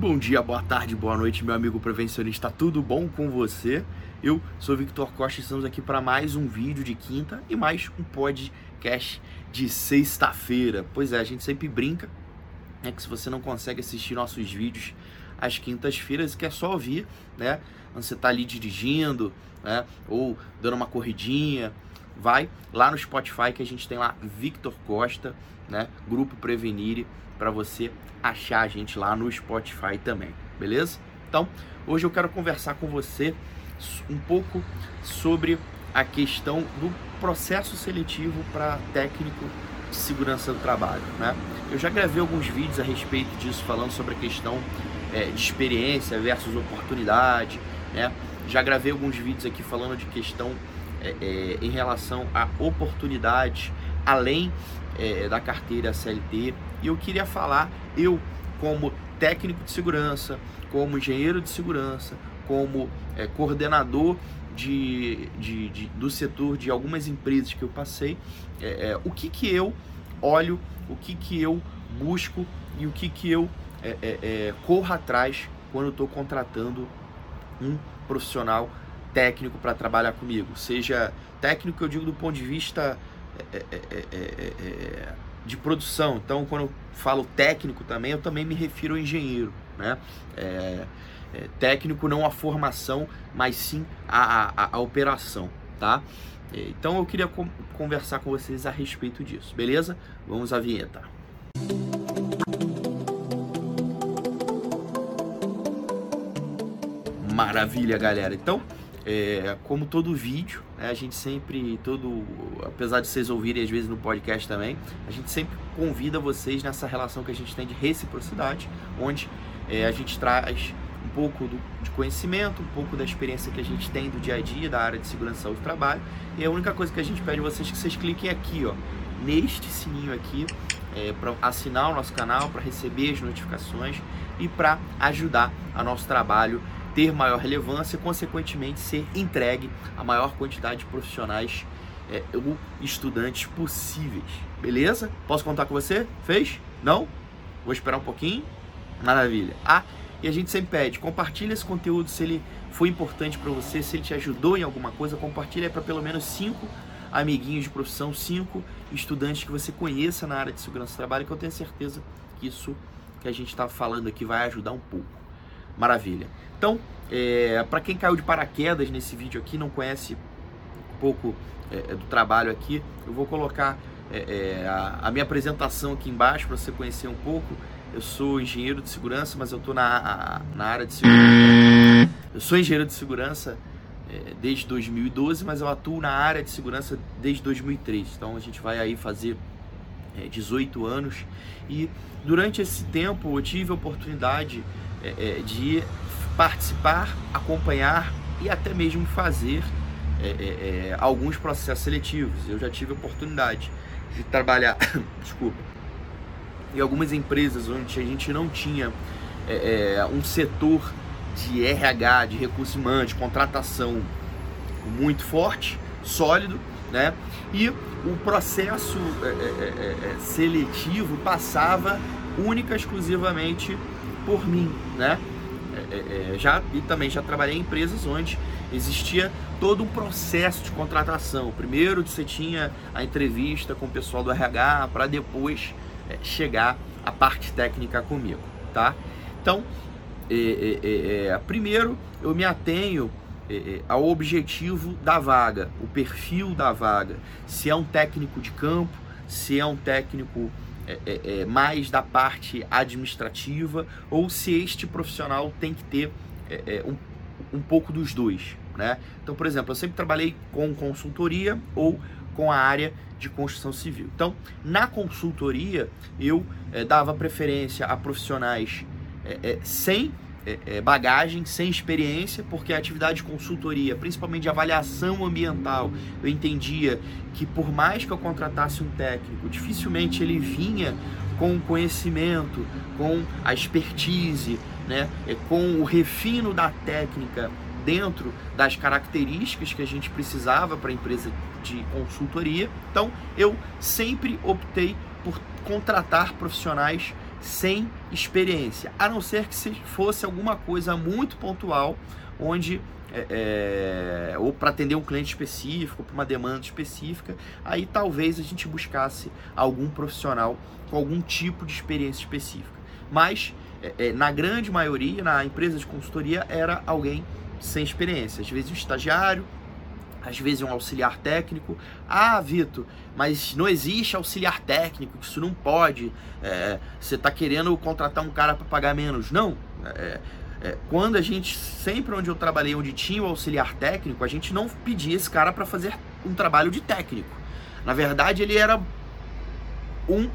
Bom dia, boa tarde, boa noite, meu amigo prevencionista. Tudo bom com você? Eu sou Victor Costa e estamos aqui para mais um vídeo de quinta e mais um podcast de sexta-feira. Pois é, a gente sempre brinca é que se você não consegue assistir nossos vídeos às quintas-feiras, que é só ouvir, né? Você está ali dirigindo, né? Ou dando uma corridinha, vai lá no Spotify que a gente tem lá Victor Costa, né? Grupo Prevenire para você achar a gente lá no Spotify também, beleza? Então, hoje eu quero conversar com você um pouco sobre a questão do processo seletivo para técnico de segurança do trabalho, né? Eu já gravei alguns vídeos a respeito disso, falando sobre a questão é, de experiência versus oportunidade, né? Já gravei alguns vídeos aqui falando de questão é, é, em relação a oportunidades além é, da carteira CLT. E eu queria falar, eu como técnico de segurança, como engenheiro de segurança, como é, coordenador de, de, de, do setor de algumas empresas que eu passei, é, é, o que, que eu olho, o que, que eu busco e o que, que eu é, é, é, corro atrás quando estou contratando um profissional técnico para trabalhar comigo. Seja técnico, eu digo do ponto de vista de produção. Então, quando eu falo técnico também, eu também me refiro ao engenheiro. Né? técnico não a formação, mas sim a, a, a operação. Tá? Então eu queria conversar com vocês a respeito disso, beleza? Vamos à vinheta. Maravilha, galera. Então, é, como todo vídeo, né, a gente sempre, todo, apesar de vocês ouvirem às vezes no podcast também, a gente sempre convida vocês nessa relação que a gente tem de reciprocidade, onde é, a gente traz um pouco do, de conhecimento, um pouco da experiência que a gente tem do dia a dia da área de segurança e saúde do trabalho. E a única coisa que a gente pede a vocês é que vocês cliquem aqui, ó, neste sininho aqui, é, para assinar o nosso canal, para receber as notificações e para ajudar a nosso trabalho ter maior relevância consequentemente, ser entregue a maior quantidade de profissionais é, ou estudantes possíveis. Beleza? Posso contar com você? Fez? Não? Vou esperar um pouquinho. Maravilha. Ah, e a gente sempre pede, compartilha esse conteúdo se ele foi importante para você, se ele te ajudou em alguma coisa, compartilha para pelo menos cinco amiguinhos de profissão, cinco estudantes que você conheça na área de segurança do trabalho, que eu tenho certeza que isso que a gente está falando aqui vai ajudar um pouco. Maravilha. Então, é, para quem caiu de paraquedas nesse vídeo aqui, não conhece um pouco é, é do trabalho aqui, eu vou colocar é, é a, a, minha apresentação aqui embaixo para você conhecer um pouco. Eu sou engenheiro de segurança, mas eu estou na, na área de segurança. Eu sou engenheiro de segurança é, desde 2012, mas eu atuo na área de segurança desde 2003. Então a gente vai aí fazer 18 anos e durante esse tempo eu tive a oportunidade de participar, acompanhar e até mesmo fazer é, é, é, alguns processos seletivos. Eu já tive a oportunidade de trabalhar, desculpa, em algumas empresas onde a gente não tinha é, é um setor de RH, de recursos humanos, de contratação muito forte, sólido, né? E o processo é, seletivo passava única exclusivamente por mim, né? É, é, já e também já trabalhei em empresas onde existia todo um processo de contratação. Primeiro você tinha a entrevista com o pessoal do RH para depois é, chegar a parte técnica comigo, tá? Então, é, é, é, primeiro eu me atenho ao objetivo da vaga, o perfil da vaga. Se é um técnico de campo, se é um técnico é, é, é, mais da parte administrativa ou se este profissional tem que ter é, é, um, um pouco dos dois. Né? Então, por exemplo, eu sempre trabalhei com consultoria ou com a área de construção civil. Então, na consultoria, eu é, dava preferência a profissionais sem é, é, bagagem, sem experiência, porque a atividade de consultoria, principalmente de avaliação ambiental, eu entendia que por mais que eu contratasse um técnico, dificilmente ele vinha com o conhecimento, com a expertise, né, é, com o refino da técnica dentro das características que a gente precisava para a empresa de consultoria. Então, eu sempre optei por contratar profissionais sem experiência, a não ser que se fosse alguma coisa muito pontual, onde é, é, ou para atender um cliente específico, para uma demanda específica, aí talvez a gente buscasse algum profissional com algum tipo de experiência específica. Mas é, é na grande maioria, na empresa de consultoria, era alguém sem experiência, às vezes um estagiário, às vezes um auxiliar técnico. Ah, Vitor, mas não existe auxiliar técnico, isso não pode. É, você está querendo contratar um cara para pagar menos. Não. É, é, quando a gente, sempre onde eu trabalhei, onde tinha o auxiliar técnico, a gente não pedia esse cara para fazer um trabalho de técnico. Na verdade, ele era um,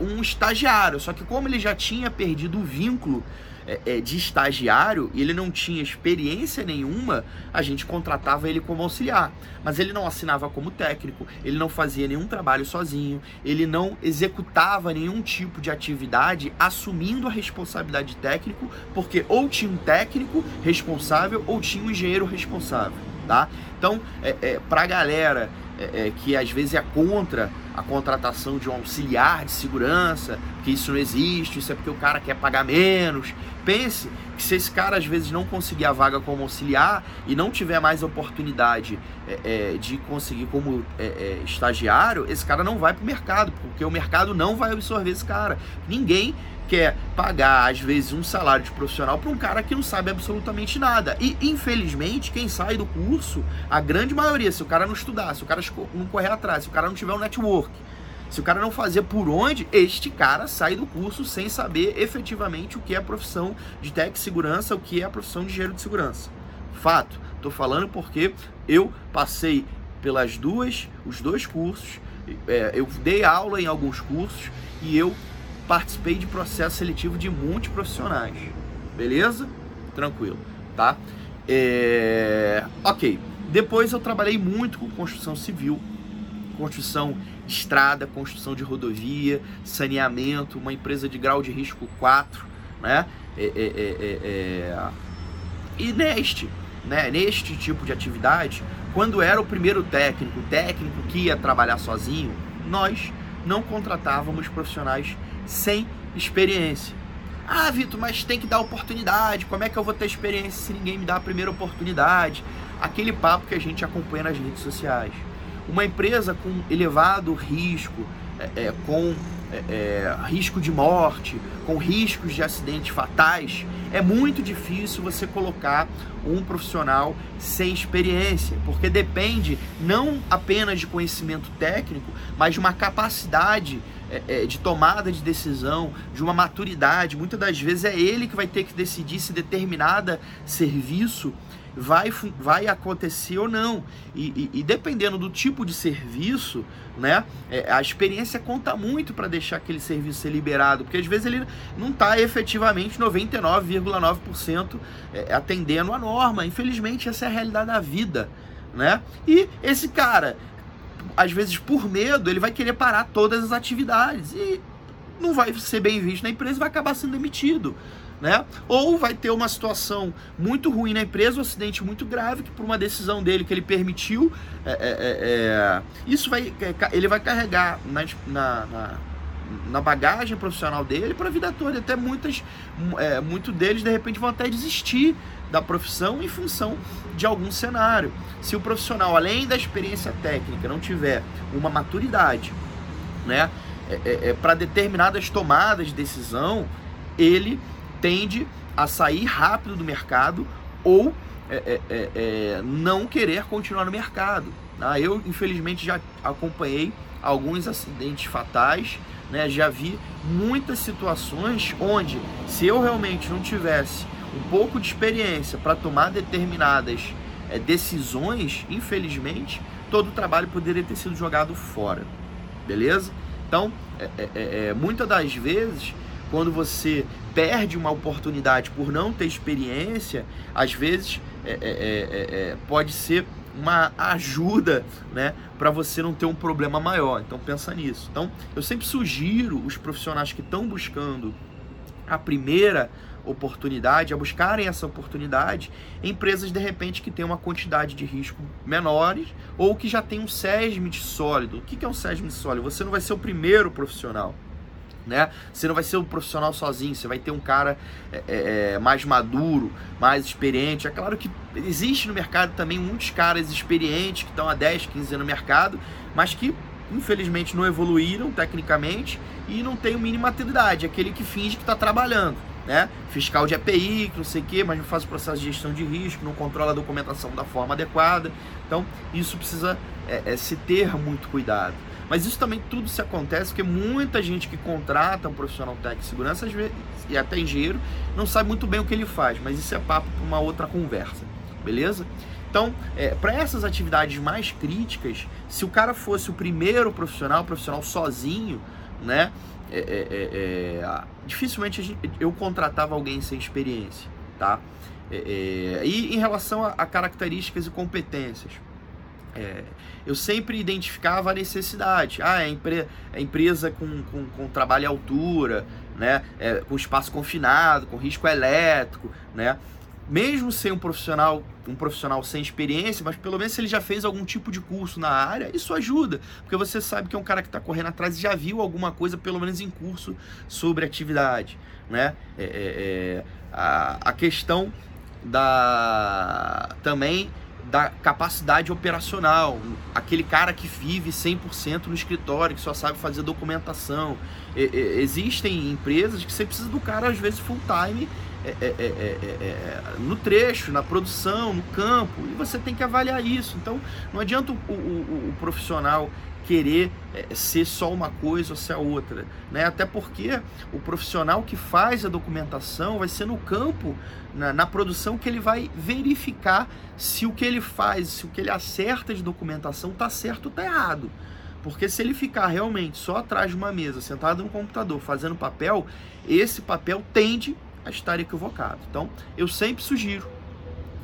um estagiário, só que como ele já tinha perdido o vínculo é, é, de estagiário e ele não tinha experiência nenhuma, a gente contratava ele como auxiliar. Mas ele não assinava como técnico, ele não fazia nenhum trabalho sozinho, ele não executava nenhum tipo de atividade assumindo a responsabilidade de técnico, porque ou tinha um técnico responsável ou tinha um engenheiro responsável. Tá? Então, é, é, para a galera é, é, que às vezes é contra a contratação de um auxiliar de segurança, que isso não existe, isso é porque o cara quer pagar menos. Pense que se esse cara às vezes não conseguir a vaga como auxiliar e não tiver mais oportunidade é, é, de conseguir como é, é estagiário, esse cara não vai para o mercado, porque o mercado não vai absorver esse cara. Ninguém quer pagar, às vezes, um salário de profissional para um cara que não sabe absolutamente nada. E, infelizmente, quem sai do curso, a grande maioria, se o cara não estudar, se o cara não correr atrás, se o cara não tiver um network, se o cara não fazer por onde, este cara sai do curso sem saber efetivamente o que é a profissão de tech segurança, o que é a profissão de engenheiro de segurança. Fato. Estou falando porque eu passei pelas duas, os dois cursos, é, eu dei aula em alguns cursos e eu participei de processo seletivo de multiprofissionais. Beleza? Tranquilo, tá? É... Ok. Depois eu trabalhei muito com construção civil, construção estrada, construção de rodovia, saneamento, uma empresa de grau de risco 4, né? É, é, é, é, é e neste, né, neste tipo de atividade, quando era o primeiro técnico, técnico que ia trabalhar sozinho, nós não contratávamos profissionais sem experiência. Ah, Vitor, mas tem que dar oportunidade. Como é que eu vou ter experiência se ninguém me dá a primeira oportunidade? Aquele papo que a gente acompanha nas redes sociais. Uma empresa com elevado risco, é, é, com é, é, risco de morte, com riscos de acidentes fatais, é muito difícil você colocar um profissional sem experiência, porque depende não apenas de conhecimento técnico, mas de uma capacidade é, é, de tomada de decisão, de uma maturidade. Muitas das vezes é ele que vai ter que decidir se determinada serviço vai, vai acontecer ou não. E, e, e dependendo do tipo de serviço, né, é, a experiência conta muito para deixar aquele serviço ser liberado, porque às vezes ele não está efetivamente 99,9% é, atendendo a norma. Infelizmente, essa é a realidade da vida. Né? E esse cara às vezes por medo, ele vai querer parar todas as atividades e não vai ser bem visto na empresa e vai acabar sendo demitido. Né? Ou vai ter uma situação muito ruim na empresa, um acidente muito grave, que por uma decisão dele que ele permitiu, é, é, é, é isso vai, é, ele vai carregar na, na, na, na bagagem profissional dele para a vida toda. Até muitas, é, muito deles de repente vão até desistir da profissão em função de algum cenário. Se o profissional, além da experiência técnica, não tiver uma maturidade, né, é, é, é para determinadas tomadas de decisão, ele tende a sair rápido do mercado ou é, é, é não querer continuar no mercado. Tá? Eu, infelizmente, já acompanhei alguns acidentes fatais, né? já vi muitas situações onde, se eu realmente não tivesse um pouco de experiência para tomar determinadas é, decisões, infelizmente, todo o trabalho poderia ter sido jogado fora. Beleza? Então, é, é, é, muitas das vezes, quando você perde uma oportunidade por não ter experiência, às vezes pode ser uma ajuda, né, para você não ter um problema maior. Então pensa nisso. Então, eu sempre sugiro os profissionais que estão buscando a primeira oportunidade, a buscarem essa oportunidade em empresas de repente que têm uma quantidade de risco menores ou que já tem um SESMIT sólido. O que é um SESMIT sólido? Você não vai ser o primeiro profissional. Né? Você não vai ser um profissional sozinho, você vai ter um cara é, é, é, mais maduro, mais experiente. É claro que existe no mercado também muitos caras experientes que estão há 10, 15 anos no mercado, mas que infelizmente não evoluíram tecnicamente e não tem o mínimo maturidade, aquele que finge que está trabalhando. Né? Fiscal de API, que não sei o quê, mas não faz o processo de gestão de risco, não controla a documentação da forma adequada. Então, isso precisa é, é, se ter muito cuidado. Mas isso também tudo se acontece porque muita gente que contrata um profissional técnico de segurança, vezes, e até engenheiro, não sabe muito bem o que ele faz, mas isso é papo para uma outra conversa, beleza? Então, é, para essas atividades mais críticas, se o cara fosse o primeiro profissional, profissional sozinho, né? É, é, é, é dificilmente gente, eu contratava alguém sem experiência, tá? É, e em relação a, a características e competências, é, eu sempre identificava a necessidade. Ah, é, empre é empresa com, com, com, trabalho à altura, né? É, com espaço confinado, com risco elétrico, né? Mesmo sem um profissional, um profissional sem experiência, mas pelo menos se ele já fez algum tipo de curso na área, isso ajuda, porque você sabe que é um cara que está correndo atrás e já viu alguma coisa, pelo menos em curso, sobre atividade, né? É, é, é a, a questão da também da capacidade operacional, aquele cara que vive 100% no escritório, que só sabe fazer documentação. E, e, existem empresas que você precisa do cara, às vezes, full time é é é, é, é, no trecho, na produção, no campo, e você tem que avaliar isso. Então, não adianta o, o, o profissional querer ser só uma coisa ou ser a outra, né? Até porque o profissional que faz a documentação vai ser no campo, na, na, produção, que ele vai verificar se o que ele faz, se o que ele acerta de documentação está certo ou está errado. Porque se ele ficar realmente só atrás de uma mesa, sentado no computador, fazendo papel, esse papel tende a estar equivocado. Então, eu sempre sugiro,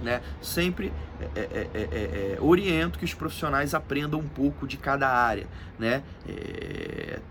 né? Sempre é, é, é, oriento que os profissionais aprendam um pouco de cada área, né?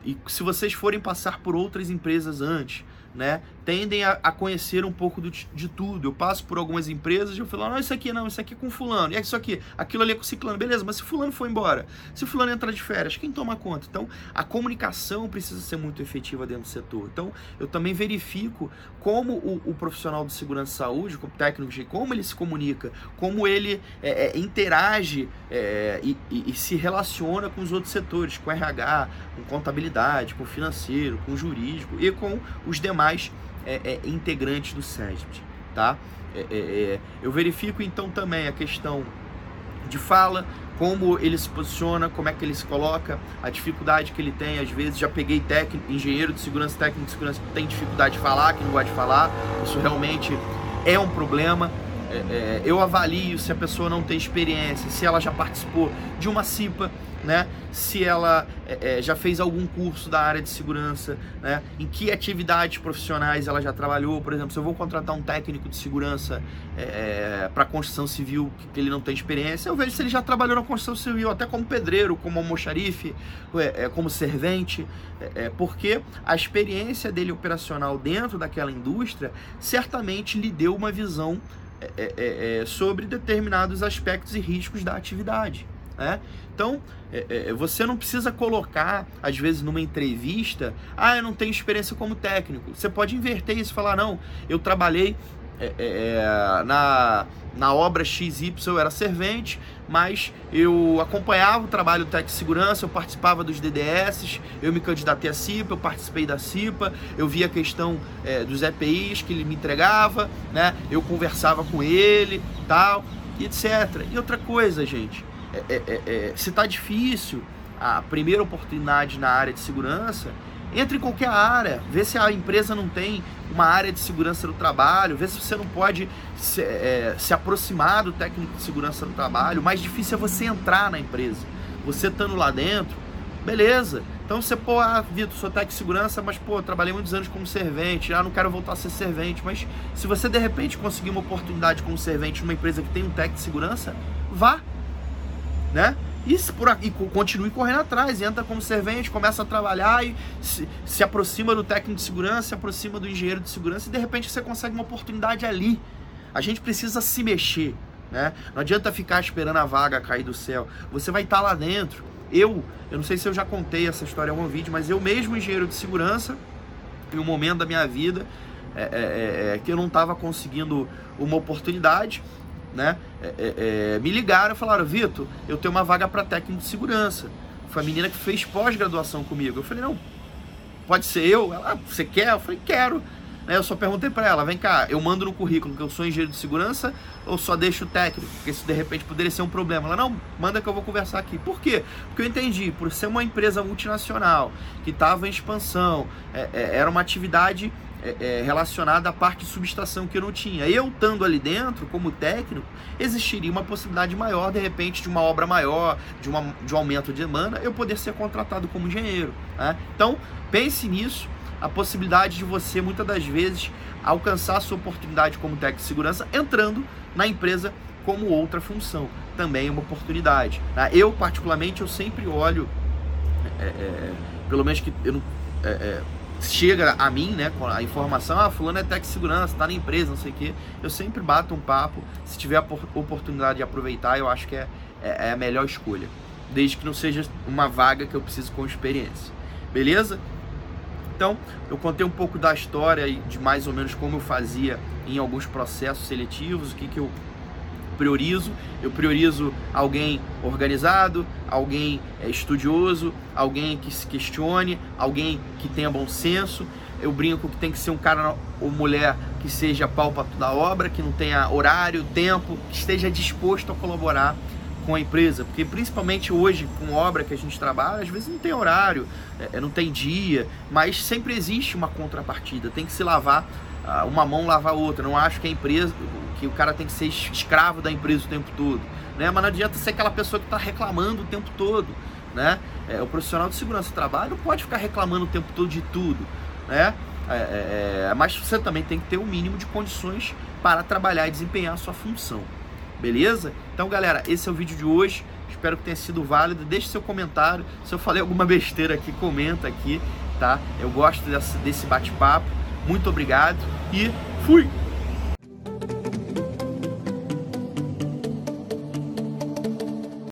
e se vocês forem passar por outras empresas antes, né, tendem a, a, conhecer um pouco do, de tudo. Eu passo por algumas empresas e eu falo, não, isso aqui não, isso aqui é com fulano, e isso aqui, aquilo ali é com ciclano, beleza, mas se fulano for embora, se fulano entrar de férias, quem toma conta? Então, a comunicação precisa ser muito efetiva dentro do setor. Então, eu também verifico como o, o profissional de segurança e saúde, como técnico como ele se comunica, como ele é, é, interage é, e, e, e se relaciona com os outros setores, com RH, com contabilidade, com financeiro, com jurídico e com os demais é, é, integrantes do SESP, tá? É, é, é, eu verifico então também a questão de fala, como ele se posiciona, como é que ele se coloca, a dificuldade que ele tem, às vezes já peguei técnico, engenheiro de segurança, técnico de segurança que tem dificuldade de falar, que não gosta de falar, isso realmente é um problema. É, eu avalio se a pessoa não tem experiência, se ela já participou de uma CIPA, né? Se ela é, é, já fez algum curso da área de segurança, né? Em que atividades profissionais ela já trabalhou, por exemplo, se eu vou contratar um técnico de segurança é, é para construção civil que ele não tem experiência, eu vejo se ele já trabalhou na construção civil, até como pedreiro, como almoxarife, é, é, como servente, porque a experiência dele operacional dentro daquela indústria certamente lhe deu uma visão sobre determinados aspectos e riscos da atividade. Né? Então, é, é, você não precisa colocar, às vezes, numa entrevista, ah, eu não tenho experiência como técnico. Você pode inverter isso e falar, não, eu trabalhei é, é, é na, na obra XY, eu era servente, mas eu acompanhava o trabalho do de segurança, eu participava dos DDS, eu me candidatei à CIPA, eu participei da CIPA, eu via a questão é, dos EPIs que ele me entregava, né? eu conversava com ele, tal, etc. E outra coisa, gente, é, é, é, é, se está difícil a primeira oportunidade na área de segurança, entre em qualquer área, vê se a empresa não tem uma área de segurança do trabalho, vê se você não pode se, é, se aproximar do técnico de segurança do trabalho. O mais difícil é você entrar na empresa. Você estando lá dentro, beleza. Então você, pô, ah, Vitor, sou técnico de segurança, mas, pô, trabalhei muitos anos como servente, ah, não quero voltar a ser servente. Mas se você, de repente, conseguir uma oportunidade como servente numa empresa que tem um técnico de segurança, vá né? E, por, e continue correndo atrás, entra como servente, começa a trabalhar e se, se aproxima do técnico de segurança, se aproxima do engenheiro de segurança e de repente você consegue uma oportunidade ali. A gente precisa se mexer, né? Não adianta ficar esperando a vaga cair do céu. Você vai estar tá lá dentro. Eu, eu não sei se eu já contei essa história em algum vídeo, mas eu mesmo engenheiro de segurança, em um momento da minha vida é, é, é, é que eu não estava conseguindo uma oportunidade, né? É, me ligaram e falaram, Vitor, eu tenho uma vaga para técnico de segurança. Foi a menina que fez pós-graduação comigo. Eu falei, não, pode ser eu? Ela, ah, você quer? Eu falei, quero. Né, eu só perguntei para ela, vem cá, eu mando no currículo que eu sou engenheiro de segurança ou só deixo o técnico? Porque isso de repente poderia ser um problema. Ela, não, manda que eu vou conversar aqui. Por quê? Porque eu entendi, por ser uma empresa multinacional, que estava em expansão, é, é, era uma atividade é, é, relacionada à parte de subestação que eu não tinha. Eu estando ali dentro, como técnico, existiria uma possibilidade maior, de repente, de uma obra maior, de, uma, de um aumento de demanda, eu poder ser contratado como engenheiro. Né? Então, pense nisso a possibilidade de você, muitas das vezes, alcançar a sua oportunidade como técnico de segurança entrando na empresa como outra função. Também é uma oportunidade. Né? Eu, particularmente, eu sempre olho, é, é, pelo menos que eu não, é, chega a mim, né, com a informação, ah, fulano é de segurança, está na empresa, não sei o quê, eu sempre bato um papo, se tiver a oportunidade de aproveitar, eu acho que é, é, é a melhor escolha, desde que não seja uma vaga que eu preciso com experiência. Beleza? Então, eu contei um pouco da história e de mais ou menos como eu fazia em alguns processos seletivos, o que, que eu priorizo. Eu priorizo alguém organizado, alguém é, estudioso, alguém que se questione, alguém que tenha bom senso. Eu brinco que tem que ser um cara ou mulher que seja pau para toda obra, que não tenha horário, tempo, que esteja disposto a colaborar com a empresa, porque principalmente hoje com obra que a gente trabalha, às vezes não tem horário, é, não tem dia, mas sempre existe uma contrapartida, tem que se lavar uma mão lavar a outra. Não acho que a empresa, que o cara tem que ser escravo da empresa o tempo todo, né? Mas não adianta ser aquela pessoa que está reclamando o tempo todo, né? É, o profissional de segurança do trabalho não pode ficar reclamando o tempo todo de tudo, né? É, é, é mas você também tem que ter o um mínimo de condições para trabalhar e desempenhar a sua função. Beleza? Então, galera, esse é o vídeo de hoje. Espero que tenha sido válido. Deixe seu comentário. Se eu falei alguma besteira aqui, comenta aqui, tá? Eu gosto desse, desse bate-papo. Muito obrigado e fui!